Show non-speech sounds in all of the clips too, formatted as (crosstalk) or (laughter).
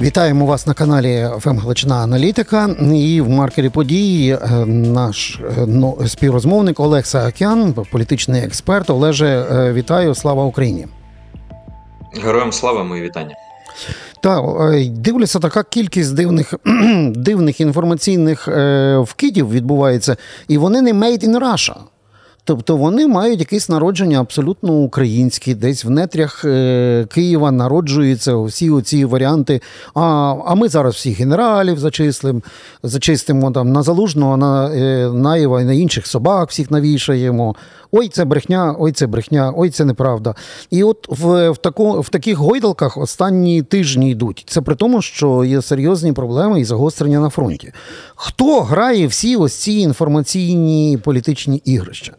Вітаємо вас на каналі ФМ Галичина Аналітика. І в маркері події е, наш е, ну, співрозмовник Олег Саакян, політичний експерт. Олеже, е, вітаю! Слава Україні! Героям слава, мої вітання. Так, дивлюся, така кількість дивних (clears throat) дивних інформаційних вкидів відбувається, і вони не made in Russia. Тобто вони мають якесь народження абсолютно українське, десь в нетрях е, Києва народжуються всі оці варіанти. А а ми зараз всіх генералів зачислимо, зачистимо там на залужного, на е, Наєва і на інших собак всіх навішаємо. Ой, це брехня, ой, це брехня, ой, це неправда. І от в в, таку, в таких гойдалках останні тижні йдуть. Це при тому, що є серйозні проблеми і загострення на фронті. Хто грає всі ось ці інформаційні політичні ігрища?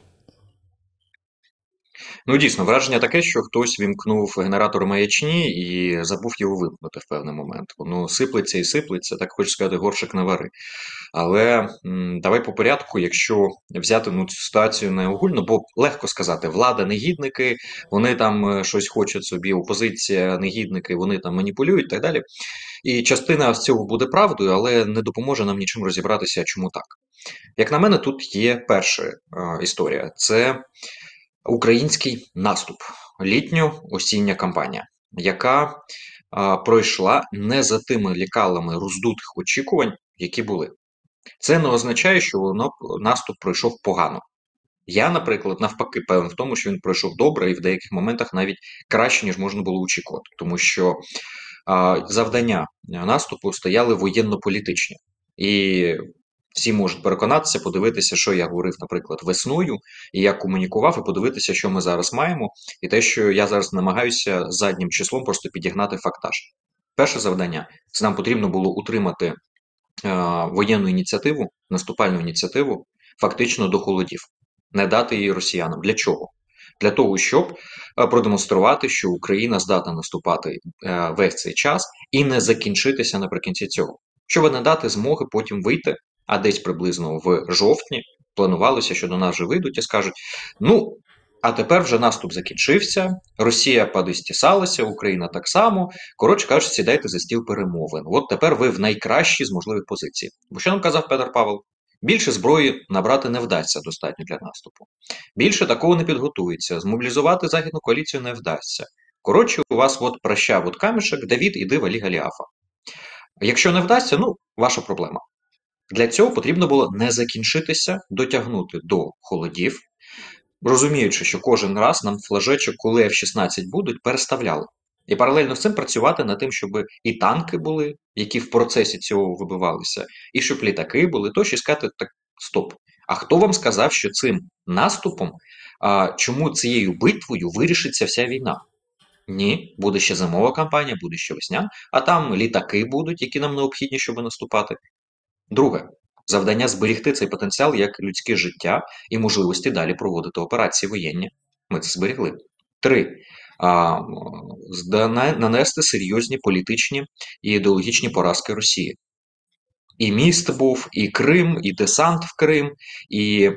Ну, дійсно, враження таке, що хтось вімкнув генератор маячні і забув його вимкнути в певний момент. Воно сиплеться і сиплеться, так хочу сказати, горшик на вари. Але м, давай по порядку, якщо взяти ну, цю ситуацію не огульно, бо легко сказати, влада негідники, вони там е, щось хочуть собі, опозиція, негідники, вони там маніпулюють і так далі. І частина з цього буде правдою, але не допоможе нам нічим розібратися, чому так. Як на мене, тут є перша е, історія. Це український наступ, літньо-осіння кампанія, яка а, пройшла не за тими лікалами роздутих очікувань, які були. Це не означає, що воно наступ пройшов погано. Я, наприклад, навпаки, певен в тому, що він пройшов добре і в деяких моментах навіть краще, ніж можна було очікувати, тому що а, завдання наступу стояли воєнно-політичні. І всі можуть переконатися, подивитися, що я говорив, наприклад, весною, і як комунікував, і подивитися, що ми зараз маємо, і те, що я зараз намагаюся заднім числом просто підігнати фактаж. Перше завдання це нам потрібно було утримати е, воєнну ініціативу, наступальну ініціативу, фактично до холодів, не дати її росіянам. Для чого? Для того, щоб е, продемонструвати, що Україна здатна наступати е, весь цей час і не закінчитися наприкінці цього, щоб не дати змоги потім вийти а десь приблизно в жовтні планувалося, що до нас вже вийдуть і скажуть: ну. А тепер вже наступ закінчився, Росія подистісалася, Україна так само. Коротше кажучи, сідайте за стіл перемовин. От тепер ви в найкращій з можливих позицій. Бо що нам казав Петр Павел? Більше зброї набрати не вдасться достатньо для наступу. Більше такого не підготується. Змобілізувати західну коаліцію не вдасться. Коротше, у вас от прощав от камішек, Давід, іди валі Галіафа. Якщо не вдасться, ну ваша проблема. Для цього потрібно було не закінчитися, дотягнути до холодів, розуміючи, що кожен раз нам флажечок, коли F-16 будуть, переставляли. І паралельно з цим працювати над тим, щоб і танки були, які в процесі цього вибивалися, і щоб літаки були, то ще сказати так, стоп. А хто вам сказав, що цим наступом, а, чому цією битвою вирішиться вся війна? Ні, буде ще зимова кампанія, буде ще весня, а там літаки будуть, які нам необхідні, щоб наступати. Друге завдання зберігти цей потенціал як людське життя і можливості далі проводити операції воєнні. Ми це зберігли. Три. А, нанести серйозні політичні і ідеологічні поразки Росії. І міст був, і Крим, і десант в Крим, і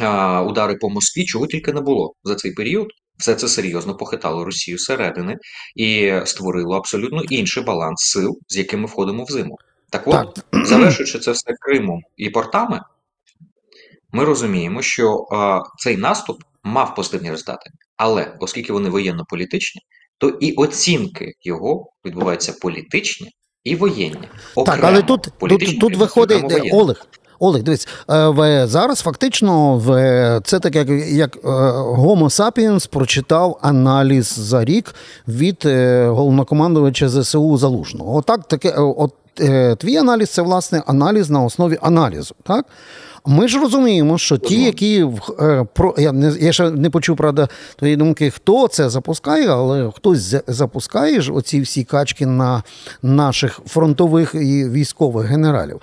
а, удари по Москві, чого тільки не було за цей період. Все це серйозно похитало Росію зсередини і створило абсолютно інший баланс сил, з якими входимо в зиму. Так от, так. (clears throat) завершуючи це все Кримом і портами, ми розуміємо, що а, цей наступ мав позитивні результати. Але оскільки вони воєнно-політичні, то і оцінки його відбуваються політичні і воєнні. Окремо, так, але тут тут, тут виходить Олег. Олег, дивись, е, зараз фактично в це так, як як е, Homo sapiens прочитав аналіз за рік від е, головнокомандувача ЗСУ Залужного. Отак таке, от Е, твій аналіз це власне аналіз на основі аналізу. Так? Ми ж розуміємо, що ті, які е, про я не я ще не почув правда твої думки, хто це запускає, але хтось запускає ж оці всі качки на наших фронтових і військових генералів.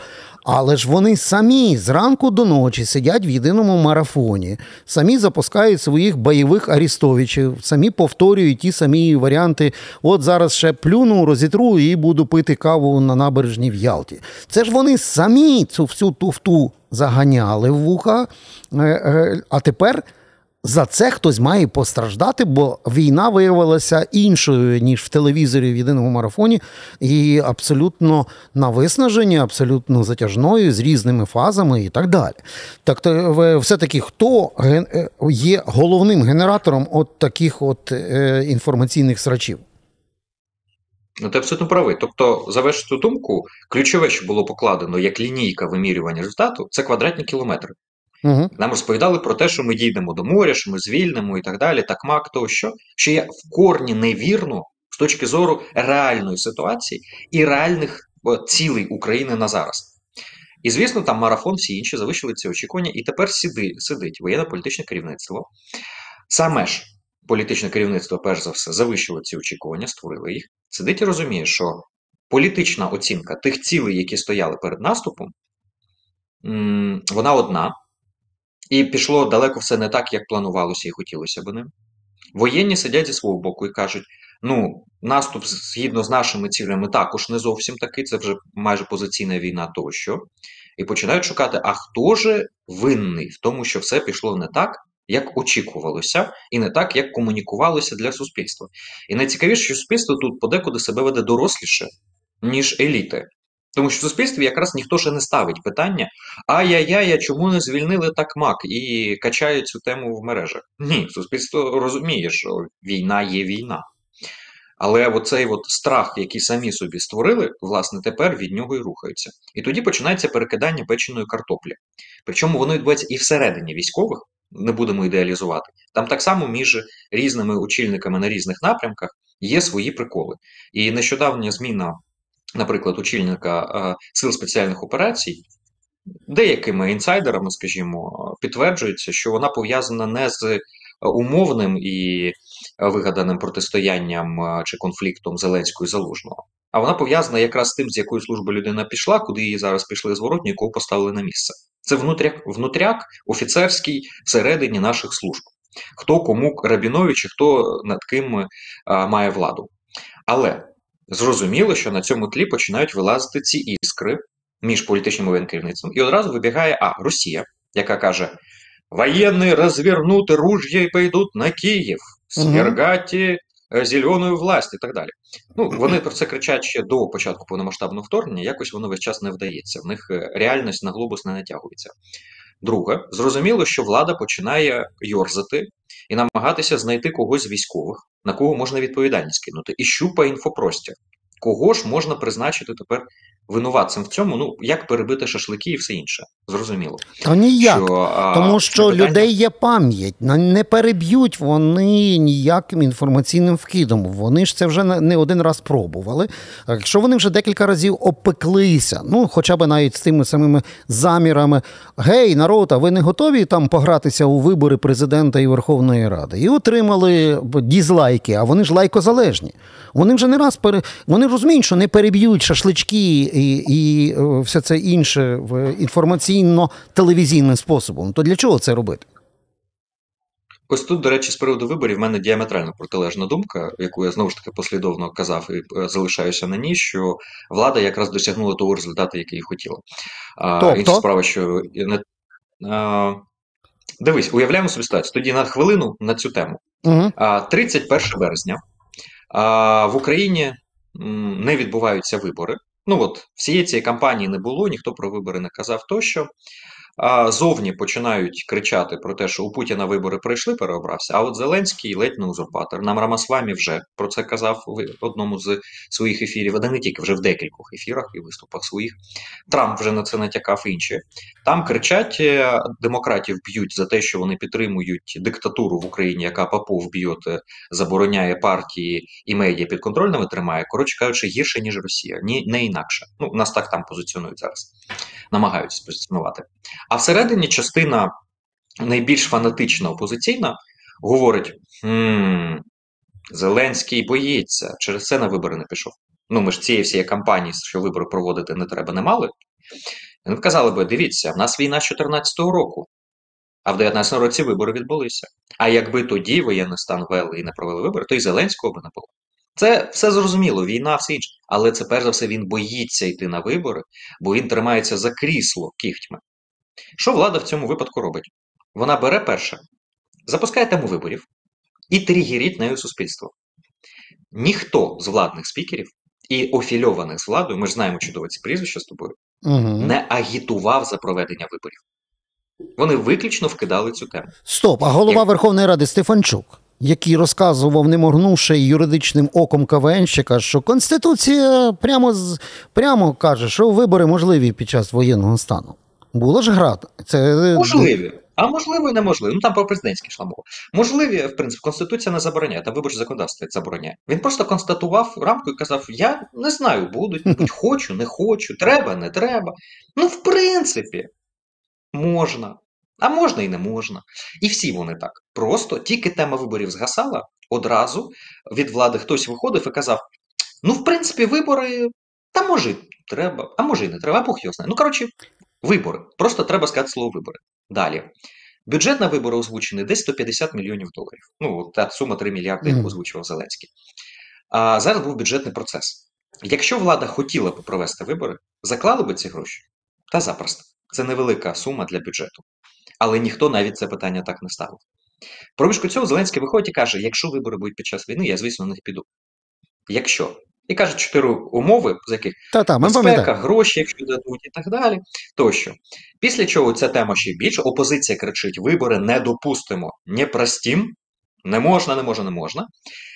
Але ж вони самі зранку до ночі сидять в єдиному марафоні, самі запускають своїх бойових арістовичів, самі повторюють ті самі варіанти. От зараз ще плюну, розітру і буду пити каву на набережні в Ялті. Це ж вони самі цю всю туфту заганяли в вуха. Е, е, а тепер за це хтось має постраждати, бо війна виявилася іншою, ніж в телевізорі в єдиному марафоні, і абсолютно на виснаження, абсолютно затяжною, з різними фазами і так далі. Так все-таки хто е, є головним генератором от таких от е, інформаційних срачів? Ну, ти абсолютно правий. Тобто, завершити цю думку, ключове, що було покладено як лінійка вимірювання результату, це квадратні кілометри. Угу. Нам розповідали про те, що ми дійдемо до моря, що ми звільнимо і так далі, так мак тощо, що є в корні невірно з точки зору реальної ситуації і реальних цілей України на зараз. І, звісно, там марафон, всі інші завищили ці очікування, і тепер сиди, сидить воєнно-політичне керівництво. Саме ж політичне керівництво, перш за все, завищило ці очікування, створило їх. Сидить і розуміє, що політична оцінка тих цілей, які стояли перед наступом, вона одна. І пішло далеко все не так, як планувалося і хотілося б ним. Воєнні сидять зі свого боку і кажуть: ну, наступ згідно з нашими цілями також не зовсім такий, це вже майже позиційна війна тощо. І починають шукати, а хто же винний в тому, що все пішло не так, як очікувалося, і не так, як комунікувалося для суспільства. І найцікавіше, що суспільство тут подекуди себе веде доросліше, ніж еліти. Тому що в суспільстві якраз ніхто ще не ставить питання: ай-яй-яй, чому не звільнили так мак і качають цю тему в мережах. Ні, суспільство розуміє, що війна є війна. Але оцей от страх, який самі собі створили, власне, тепер від нього і рухаються. І тоді починається перекидання печеної картоплі. Причому воно відбувається і всередині військових, не будемо ідеалізувати. Там так само між різними очільниками на різних напрямках є свої приколи. І нещодавня зміна наприклад, очільника е, сил спеціальних операцій, деякими інсайдерами, скажімо, підтверджується, що вона пов'язана не з умовним і вигаданим протистоянням е, чи конфліктом Зеленського і Залужного, а вона пов'язана якраз з тим, з якої служби людина пішла, куди її зараз пішли зворотні, кого поставили на місце. Це внутряк, внутряк офіцерський всередині наших служб. Хто кому Рабінович і хто над ким а, е, має владу. Але Зрозуміло, що на цьому тлі починають вилазити ці іскри між політичним воєнним керівництвом. І одразу вибігає А, Росія, яка каже: воєнні розвернути ружья і пойдуть на Київ, свергати угу. зелену власть і так далі. Ну, Вони про це кричать ще до початку повномасштабного вторгнення, якось воно весь час не вдається. В них е, реальність на глобус не натягується. Друге, зрозуміло, що влада починає йорзати і намагатися знайти когось з військових, на кого можна відповідальність кинути, і щупа інфопростір. Кого ж можна призначити тепер винуватцем в цьому? Ну як перебити шашлики і все інше, зрозуміло. Та ніяк, що, тому що питання... людей є пам'ять, не переб'ють вони ніяким інформаційним вкидом. Вони ж це вже не один раз пробували. Якщо вони вже декілька разів опеклися, ну хоча б навіть з тими самими замірами, гей, народ, а ви не готові там погратися у вибори президента і Верховної Ради? І отримали дізлайки, а вони ж лайкозалежні. Вони вже не раз пере... вони розуміють, що не переб'ють шашлички і і е, все це інше інформаційно-телевізійним способом. То для чого це робити? Ось тут, до речі, з приводу виборів в мене діаметрально протилежна думка, яку я знову ж таки послідовно казав і е, залишаюся на ній, що влада якраз досягнула того результату, який хотіла. А, Інша справа, що не. Дивись, уявляємо собі ситуацію. Тоді на хвилину на цю тему. Угу. 31 березня в Україні не відбуваються вибори. Ну от всієї цієї кампанії не було, ніхто про вибори не казав тощо. А зовні починають кричати про те, що у Путіна вибори пройшли, переобрався. А от Зеленський ледь не узурпатор. Нам Рамасвамі вже про це казав в одному з своїх ефірів, а не тільки вже в декількох ефірах і виступах своїх. Трамп вже на це натякав інші. Там кричать: е, демократів б'ють за те, що вони підтримують диктатуру в Україні, яка Попов б'є, забороняє партії і медіа підконтрольними тримає. Коротше кажучи, гірше ніж Росія, ні не інакше. Ну нас так там позиціонують зараз, намагаються позиціонувати. А всередині частина найбільш фанатична опозиційна говорить: хм, Зеленський боїться, через це на вибори не пішов. Ну, ми ж цієї всієї кампанії, що вибори проводити не треба, не мали. Вони казали би: дивіться, в нас війна з 2014 року, а в 2019 році вибори відбулися. А якби тоді воєнний стан ввели і не провели вибори, то і Зеленського би не було. Це все зрозуміло, війна, все інше. Але це перш за все він боїться йти на вибори, бо він тримається за крісло кігтьми. Що влада в цьому випадку робить? Вона бере перше, запускає тему виборів і тригеріть нею суспільство. Ніхто з владних спікерів і офільованих з владою, ми ж знаємо чудово ці прізвища з тобою, угу. не агітував за проведення виборів. Вони виключно вкидали цю тему. Стоп, а голова Як... Верховної Ради Стефанчук, який розказував, не моргнувши юридичним оком КВНщика, що Конституція прямо прямо каже, що вибори можливі під час воєнного стану. Було ж град. Це... Можливі. А можливо і неможливо. Ну там про президентські йшла мова. Можливі, в принципі, Конституція не забороняє, там виборче законодавство забороняє. Він просто констатував рамку і казав: Я не знаю, будуть, будь (laughs) хочу, не хочу, треба, не треба. Ну, в принципі, можна. А можна і не можна. І всі вони так. Просто тільки тема виборів згасала, одразу від влади хтось виходив і казав: ну, в принципі, вибори, та може, треба, а може і не треба, а Бог його знає. Ну, коротше, вибори. Просто треба сказати слово вибори. Далі. Бюджет на вибори озвучений десь 150 мільйонів доларів. Ну, та сума 3 мільярди, яку озвучував Зеленський. А зараз був бюджетний процес. Якщо влада хотіла б провести вибори, заклали би ці гроші? Та запросто. Це невелика сума для бюджету. Але ніхто навіть це питання так не ставив. Проміжку цього Зеленський виходить і каже: якщо вибори будуть під час війни, я, звісно, на них піду. Якщо. І каже чотири умови, з яких Та-та, безпека, гроші, якщо дадуть, і так далі. Тощо. Після чого ця тема ще більше, опозиція кричить: вибори не допустимо, не простім, не можна, не можна, не можна.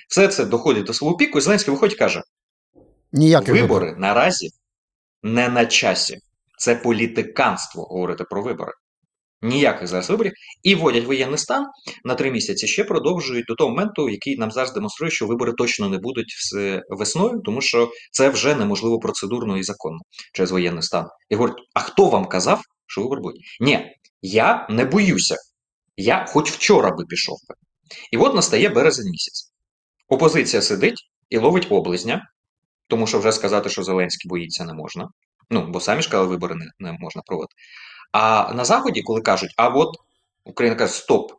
Все це доходить до свого піку, і Зеленський виходить і каже: Ніякі вибори вибор. наразі не на часі. Це політиканство говорити про вибори ніяких зараз виборів, і вводять воєнний стан на три місяці. Ще продовжують до того моменту, який нам зараз демонструє, що вибори точно не будуть весною, тому що це вже неможливо процедурно і законно через воєнний стан. І говорять, а хто вам казав, що вибори будуть? Ні, я не боюся. Я хоч вчора би пішов би. І от настає березень місяць. Опозиція сидить і ловить облизня, тому що вже сказати, що Зеленський боїться, не можна. Ну, бо самі ж казали, вибори не, не можна проводити. А на Заході, коли кажуть, а от Україна каже, стоп,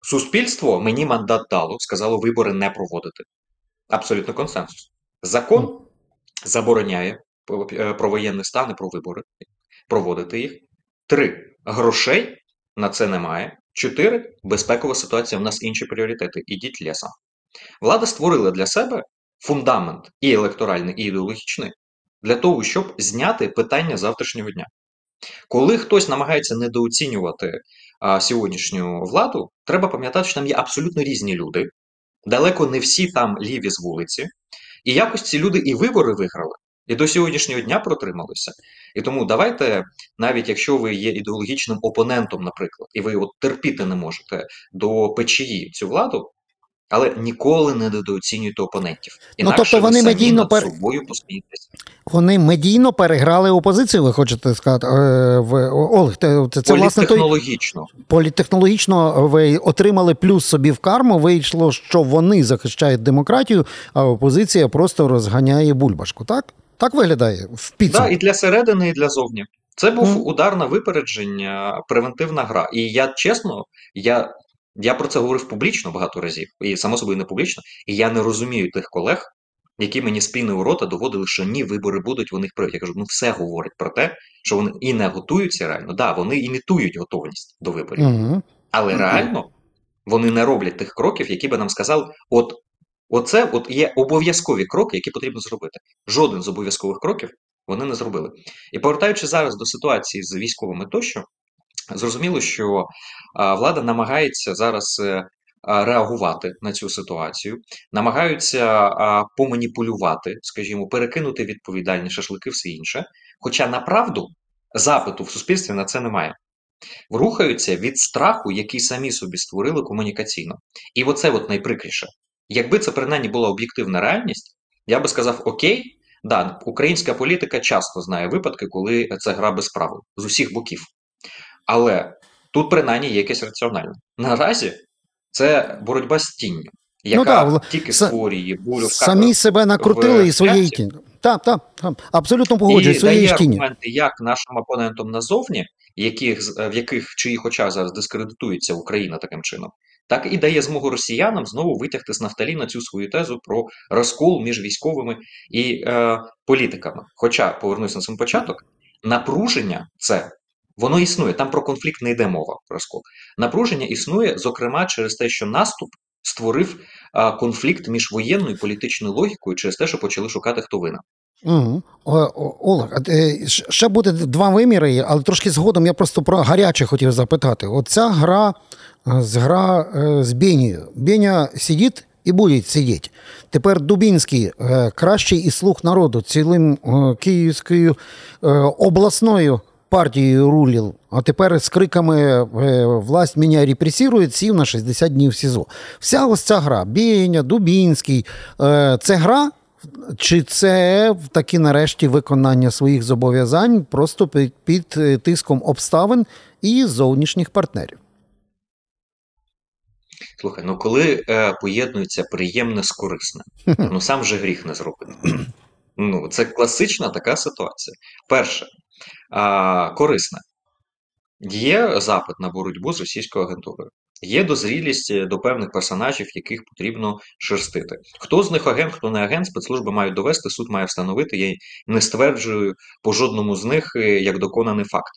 суспільство мені мандат дало, сказало вибори не проводити. Абсолютно консенсус. Закон забороняє е, про воєнний стан і про вибори, проводити їх. Три. Грошей на це немає. Чотири. Безпекова ситуація. У нас інші пріоритети. Ідіть лісом. Влада створила для себе фундамент і електоральний, і ідеологічний для того, щоб зняти питання завтрашнього дня. Коли хтось намагається недооцінювати а, сьогоднішню владу, треба пам'ятати, що там є абсолютно різні люди, далеко не всі там ліві з вулиці, і якось ці люди і вибори виграли, і до сьогоднішнього дня протрималися. І тому давайте, навіть якщо ви є ідеологічним опонентом, наприклад, і ви от терпіти не можете до печії цю владу, але ніколи не недооцінюйте опонентів. Інакше ну, тобто вони ви медійно пер... собою посмієтесь. Вони медійно переграли опозицію, ви хочете сказати. Е, Олег, це, це власне політехнологічно. Політехнологічно ви отримали плюс собі в карму. Вийшло, що вони захищають демократію, а опозиція просто розганяє бульбашку. Так? Так виглядає в підсумку? Так, і для середини, і для зовні. Це був mm. удар на випередження, превентивна гра. І я чесно, я я про це говорив публічно багато разів, і само собою не публічно. І я не розумію тих колег, які мені спільно у рота доводили, що ні, вибори будуть, вони їх прийдуть. Я кажу, ну все говорить про те, що вони і не готуються реально. Да, вони імітують готовність до виборів, угу. але угу. реально вони не роблять тих кроків, які би нам сказали, от оце от є обов'язкові кроки, які потрібно зробити. Жоден з обов'язкових кроків вони не зробили. І повертаючи зараз до ситуації з військовими тощо, Зрозуміло, що влада намагається зараз е, реагувати на цю ситуацію, намагаються поманіпулювати, скажімо, перекинути відповідальні шашлики, все інше. Хоча направду запиту в суспільстві на це немає. Рухаються від страху, який самі собі створили комунікаційно. І оце от найприкріше. Якби це принаймні була об'єктивна реальність, я би сказав: Окей, да, українська політика часто знає випадки, коли це гра без правил з усіх боків. Але тут принаймні є якесь раціональне. Наразі це боротьба з тінню, ну яка ну, так, тільки створює бурю в самі себе накрутили і своєї тіні. Так, так, так, абсолютно погоджуюсь, своєї ж тіні. аргументи як нашим опонентам назовні, яких, в яких чиїх очах зараз дискредитується Україна таким чином, так і дає змогу росіянам знову витягти з нафталіна цю свою тезу про розкол між військовими і е, політиками. Хоча повернуся на сам початок, напруження це Воно існує. Там про конфлікт не йде мова. Розкол. Напруження існує, зокрема, через те, що наступ створив конфлікт між воєнною і політичною логікою через те, що почали шукати хто вина. Угу. Олег, е, ще буде два виміри, але трошки згодом я просто про гаряче хотів запитати. Оця гра з гра е, з Бенією. Беня сидить і буде сидіти. Тепер Дубінський е, кращий і слух народу цілим київською обласною партією рулів, а тепер з криками власть мене репресірує, сів на 60 днів СІЗО. Вся ось ця гра, Бєня, Дубінський, це гра. Чи це таки нарешті виконання своїх зобов'язань просто під, під тиском обставин і зовнішніх партнерів? Слухай, ну коли е, поєднується приємне з корисним, ну сам же гріх не зробити. Ну, Це класична така ситуація. Перше, а, корисне. Є запит на боротьбу з російською агентурою. Є дозрілість е, до певних персонажів, яких потрібно шерстити. Хто з них агент, хто не агент, спецслужби мають довести, суд має встановити. Я не стверджую по жодному з них е, як доконаний факт.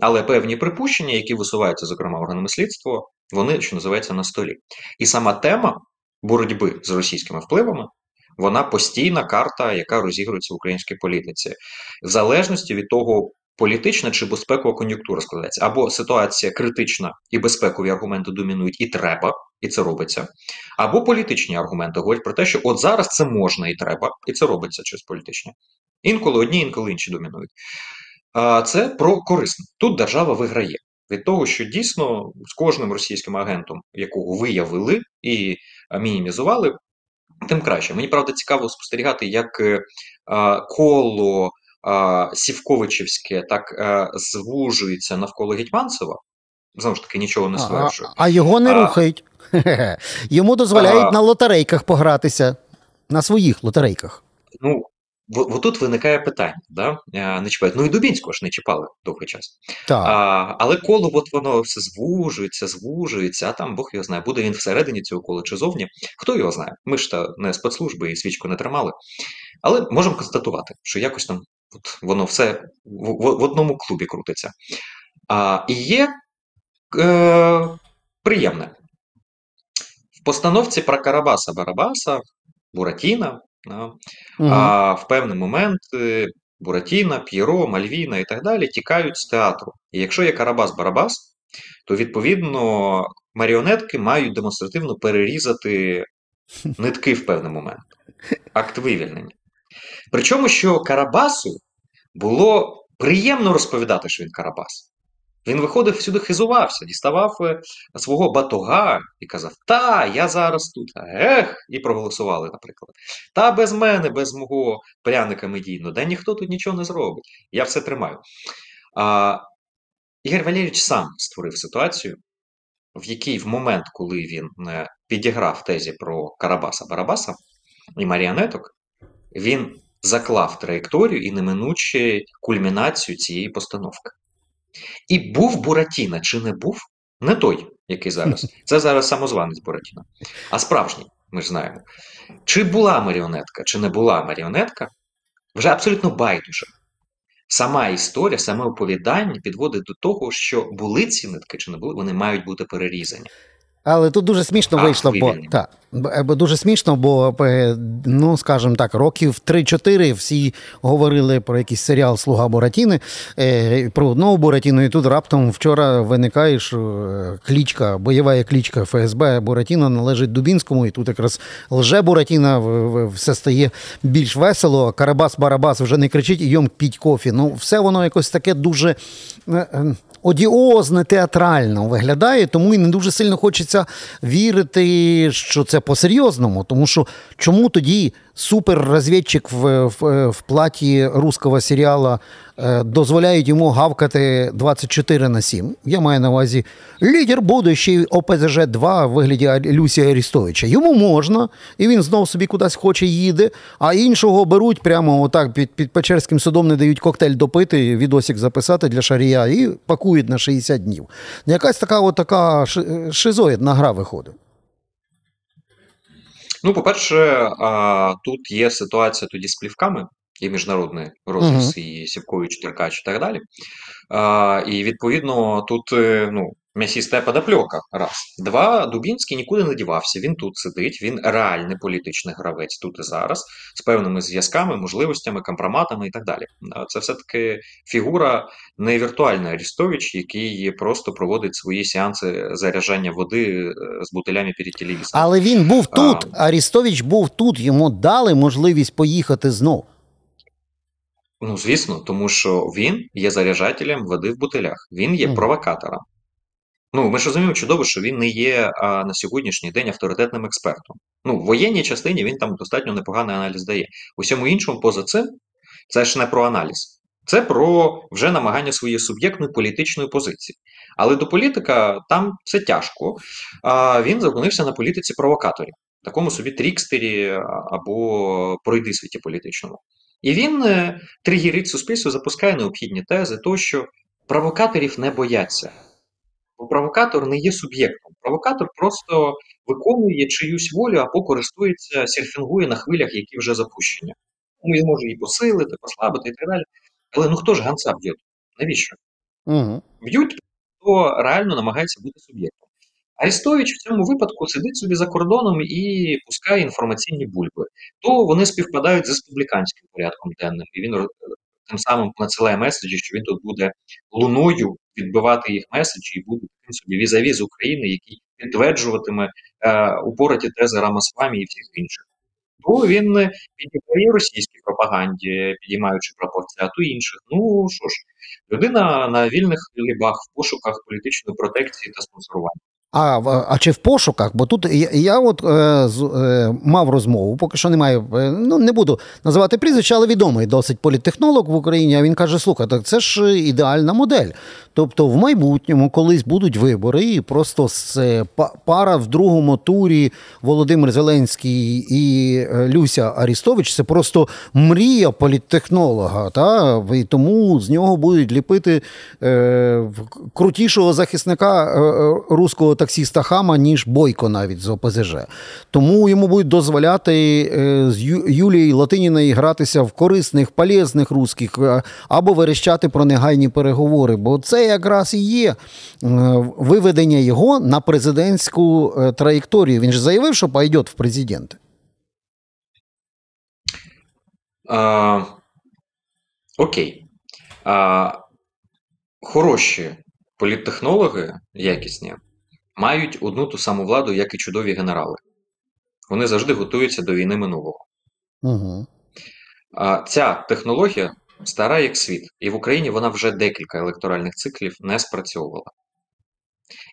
Але певні припущення, які висуваються, зокрема, органами слідства, вони, що називається, на столі. І сама тема боротьби з російськими впливами. Вона постійна карта, яка розігрується в українській політиці, в залежності від того, політична чи безпекова кон'юнктура складається. Або ситуація критична і безпекові аргументи домінують, і треба, і це робиться. Або політичні аргументи говорять про те, що от зараз це можна і треба, і це робиться через політичні. Інколи одні, інколи інші домінують. Це про корисне. Тут держава виграє. Від того, що дійсно з кожним російським агентом, якого виявили і мінімізували, тим краще. Мені правда цікаво спостерігати, як е, коло Сівковичівське так е, звужується навколо Гетьманцева, знову ж таки нічого не стверджує. А, його не рухають. (laughs) Йому дозволяють на лотерейках погратися, на своїх лотерейках. Ну, в, тут виникає питання, да? Е, не чіпають. Ну і Дубінського ж не чіпали довгий час. Так. А, Але коло от воно все звужується, звужується, а там Бог його знає, буде він всередині цього кола чи зовні. Хто його знає? Ми ж та не спецслужби і свічку не тримали. Але можемо констатувати, що якось там От Воно все в, в, одному клубі крутиться. А, І є е, приємне. В постановці про Карабаса Барабаса, Буратіна, да, угу. а в певний момент е, Буратіна, П'єро, Мальвіна і так далі тікають з театру. І якщо є Карабас-Барабас, то відповідно маріонетки мають демонстративно перерізати (laughs) нитки в певний момент. Акт вивільнення. Причому, що Карабасу було приємно розповідати, що він Карабас. Він виходив всюди, хизувався, діставав е, свого батога і казав: Та, я зараз тут, ех, і проголосували, наприклад. Та без мене, без мого пряника медійного, да ніхто тут нічого не зробить. Я все тримаю. А, Ігор Валерійович сам створив ситуацію, в якій в момент, коли він е, підіграв тезі про Карабаса Барабаса і маріонеток, він заклав траєкторію і неминуче кульмінацію цієї постановки. І був Буратіна, чи не був? Не той, який зараз. (laughs) Це зараз самозванець Буратіна. А справжній, ми ж знаємо. Чи була маріонетка, чи не була маріонетка, вже абсолютно байдуже. Сама історія, саме оповідання підводить до того, що були ці нитки, чи не були, вони мають бути перерізані. Але тут дуже смішно вийшло, бо так, бо дуже смішно, бо е, ну скажімо так, років 3-4 всі говорили про якийсь серіал Слуга Буратіни, е, про одного Буратіну, і тут раптом вчора виникає, що е, клічка, бойова клічка ФСБ Буратіна належить Дубінському, і тут якраз лже Буратіна все стає більш весело. Карабас-Барабас вже не кричить і йом піть кофі. Ну, все воно якось таке дуже одіозне театрально виглядає, тому і не дуже сильно хочеться вірити, що це по-серйозному. Тому що чому тоді суперрозвідчик в, в, в платі руського серіала дозволяють йому гавкати 24 на 7. Я маю на увазі лідер будущий ОПЗЖ 2 в вигляді Люсія Арістовича. Йому можна, і він знов собі кудись хоче їде, а іншого беруть прямо отак під під Печерським судом, не дають коктейль допити, відосик записати для шарія і пакують на 60 днів. Якась така от така шизоїдна гра виходить. Ну, по-перше, тут є ситуація тоді з плівками, і міжнародний розпис, uh-huh. і Сівкович, Теркач і так далі. А, І відповідно тут е, ну, м'ясіста подопльока. Раз. Два, Дубінський нікуди не дівався. Він тут сидить, він реальний політичний гравець тут і зараз, з певними зв'язками, можливостями, компроматами і так далі. Це все-таки фігура не віртуальна Арістович, який просто проводить свої сеанси заряджання води е, з бутилями перед телевізором. Але він був тут. А, Арістович був тут. Йому дали можливість поїхати знов. Ну, звісно, тому що він є заряджателем води в бутилях, він є провокатором. Ну, ми ж розуміємо чудово, що він не є а, на сьогоднішній день авторитетним експертом. Ну, в воєнній частині він там достатньо непоганий аналіз дає. Усьому іншому, поза цим, це ж не про аналіз, це про вже намагання своєї суб'єктної політичної позиції. Але до політика там це тяжко. А Він загонився на політиці провокаторів, такому собі трікстері або пройдисвіті політичному. І він е, тригерить суспільство, запускає необхідні тези, то що провокаторів не бояться. Бо провокатор не є суб'єктом. Провокатор просто виконує чиюсь волю або користується, серфінгує на хвилях, які вже запущені. Ну, він може її посилити, послабити і так далі. Але ну хто ж ганца б'є? Навіщо? Угу. Б'ють, хто реально намагається бути суб'єктом. Арестович в цьому випадку сидить собі за кордоном і пускає інформаційні бульби. То вони співпадають з республіканським порядком денним, і він тим самим надсилає меседжі, що він тут буде луною відбивати їх меседжі і буде таким собі візаві з України, який підтверджуватиме е, упораті тези Рамасвамі і всіх інших. То він підіграє російській пропаганді, підіймаючи пропорції, а то інших. Ну що ж, людина на вільних лібах в пошуках політичної протекції та спонсорування. А а чи в пошуках? Бо тут я, я от е, з, е, мав розмову, поки що немає. Е, ну не буду називати прізвище, але відомий досить політтехнолог в Україні. А він каже: слухай, так це ж ідеальна модель. Тобто, в майбутньому колись будуть вибори, і просто це пара в другому турі Володимир Зеленський і е, Люся Арістович це просто мрія політтехнолога. Та? І тому з нього будуть ліпити е, крутішого захисника е, е руського таксіста Хама, ніж Бойко навіть з ОПЗЖ. Тому йому будуть дозволяти е, з Юлією Латиніною гратися в корисних, полезних русських е, або верещати про негайні переговори. Бо це якраз і є е, виведення його на президентську траєкторію. Він ж заявив, що пойде в президенти. А, Окей. А, Хороші політтехнологи якісні мають одну ту саму владу, як і чудові генерали. Вони завжди готуються до війни минулого. Угу. А Ця технологія стара як світ, і в Україні вона вже декілька електоральних циклів не спрацьовувала.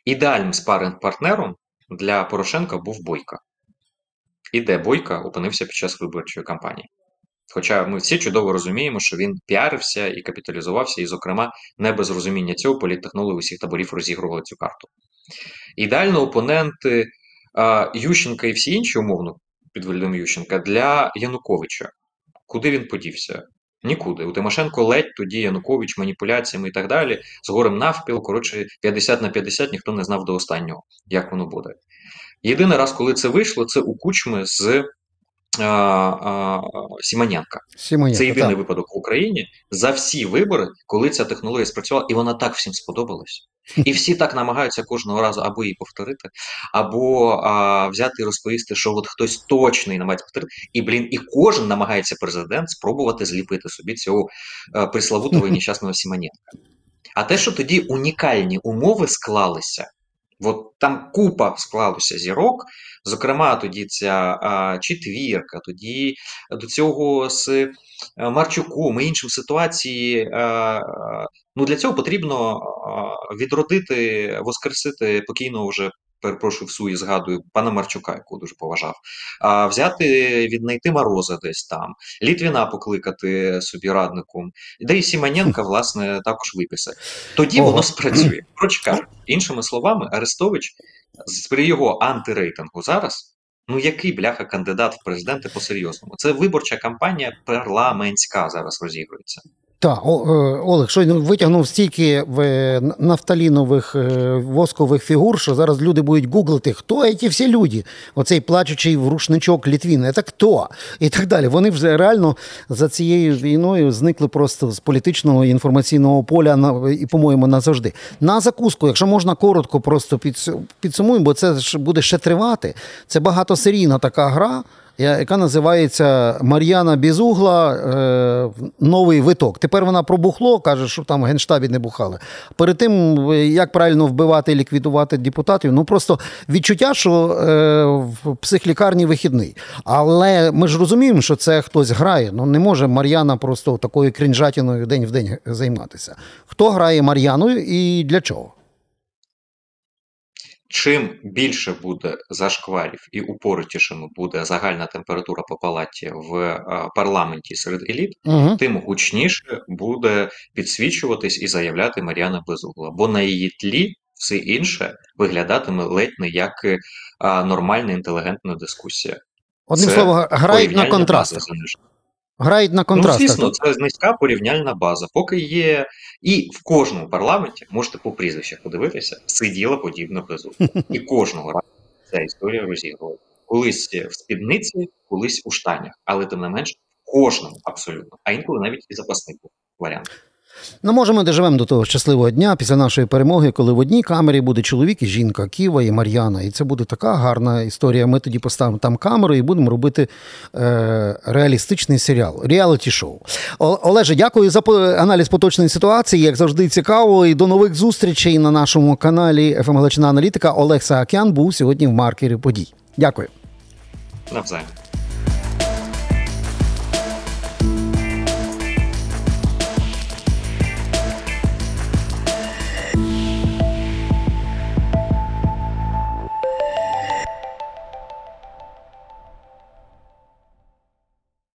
Ідеальним спаринг партнером для Порошенка був Бойка. І де Бойка опинився під час виборчої кампанії. Хоча ми всі чудово розуміємо, що він піарився і капіталізувався, і, зокрема, не без розуміння цього політтехнологи усіх таборів розігрували цю карту. Ідеально опоненти Ющенка і всі інші, умовно, під виглядом Ющенка, для Януковича. Куди він подівся? Нікуди. У Тимошенко ледь тоді Янукович маніпуляціями і так далі, з горем навпіл, коротше, 50 на 50 ніхто не знав до останнього, як воно буде. Єдиний раз, коли це вийшло, це у кучми з а, а, Сімоненка. Сімоненко, Це єдиний так. випадок в Україні за всі вибори, коли ця технологія спрацювала, і вона так всім сподобалась. І всі так намагаються кожного разу або її повторити, або а, взяти і розповісти, що от хтось точний намагається повторити. І блін, і кожен намагається президент спробувати зліпити собі цього а, е, приславутого і (laughs) нещасного Сімоненка. А те, що тоді унікальні умови склалися, от там купа склалося зірок. Зокрема, тоді ця а, четвірка, тоді до цього з е, Марчуком і іншим ситуації. А, ну Для цього потрібно відродити, воскресити покійного вже. Перепрошую, в суї згадую пана Марчука, яку дуже поважав, а взяти, віднайти мороза десь там, Літвіна покликати собі радником, де і Сімоненка, (laughs) власне, також виписати. Тоді Ого. воно (clears throat) спрацює. Прочекай. Іншими словами, Арестович при його антирейтингу зараз. Ну, який бляха кандидат в президенти по серйозному? Це виборча кампанія парламентська зараз розігрується. Так, е, Олег, щойно витягнув стільки е, нафталінових е, воскових фігур, що зараз люди будуть гуглити, хто ці всі люди? Оцей плачучий рушничок Літвін, це хто? І так далі. Вони вже реально за цією війною зникли просто з політичного інформаційного поля і, по-моєму, назавжди. На закуску, якщо можна коротко, просто підсумуємо, бо це буде ще тривати. Це багатосерійна така гра яка називається Мар'яна Бізугла е, Новий виток. Тепер вона пробухло, каже, що там в Генштабі не бухали. Перед тим, як правильно вбивати і ліквідувати депутатів, ну просто відчуття, що е, в психлікарні вихідний. Але ми ж розуміємо, що це хтось грає. Ну не може Мар'яна просто такою крінжатіною день в день займатися. Хто грає Мар'яною і для чого? Чим більше буде зашкварів і упоритішими буде загальна температура по палаті в е, парламенті серед еліт, угу. тим гучніше буде підсвічуватись і заявляти Мар'яна Безугла. Бо на її тлі все інше виглядатиме ледь не як е, нормальна інтелігентна дискусія. Одним словом, грають на контраст. Грають на контрастах. Ну, звісно, це низька порівняльна база. Поки є. І в кожному парламенті, можете по прізвищах подивитися, сиділа подібна безумна. І (laughs) кожного разу ця історія розігрувала. Колись в спідниці, колись у штанях. Але тим не менш, в кожному абсолютно, а інколи навіть і запасний варіант. Ну, може, ми доживемо до того щасливого дня після нашої перемоги, коли в одній камері буде чоловік і жінка, Ківа і Мар'яна. І це буде така гарна історія. Ми тоді поставимо там камеру і будемо робити е, реалістичний серіал, реаліті-шоу. Олеже, дякую за аналіз поточної ситуації. Як завжди, цікаво. І до нових зустрічей на нашому каналі «ФМ Галичина Аналітика. Олег Саакян був сьогодні в маркері подій. Дякую. Навзаєм.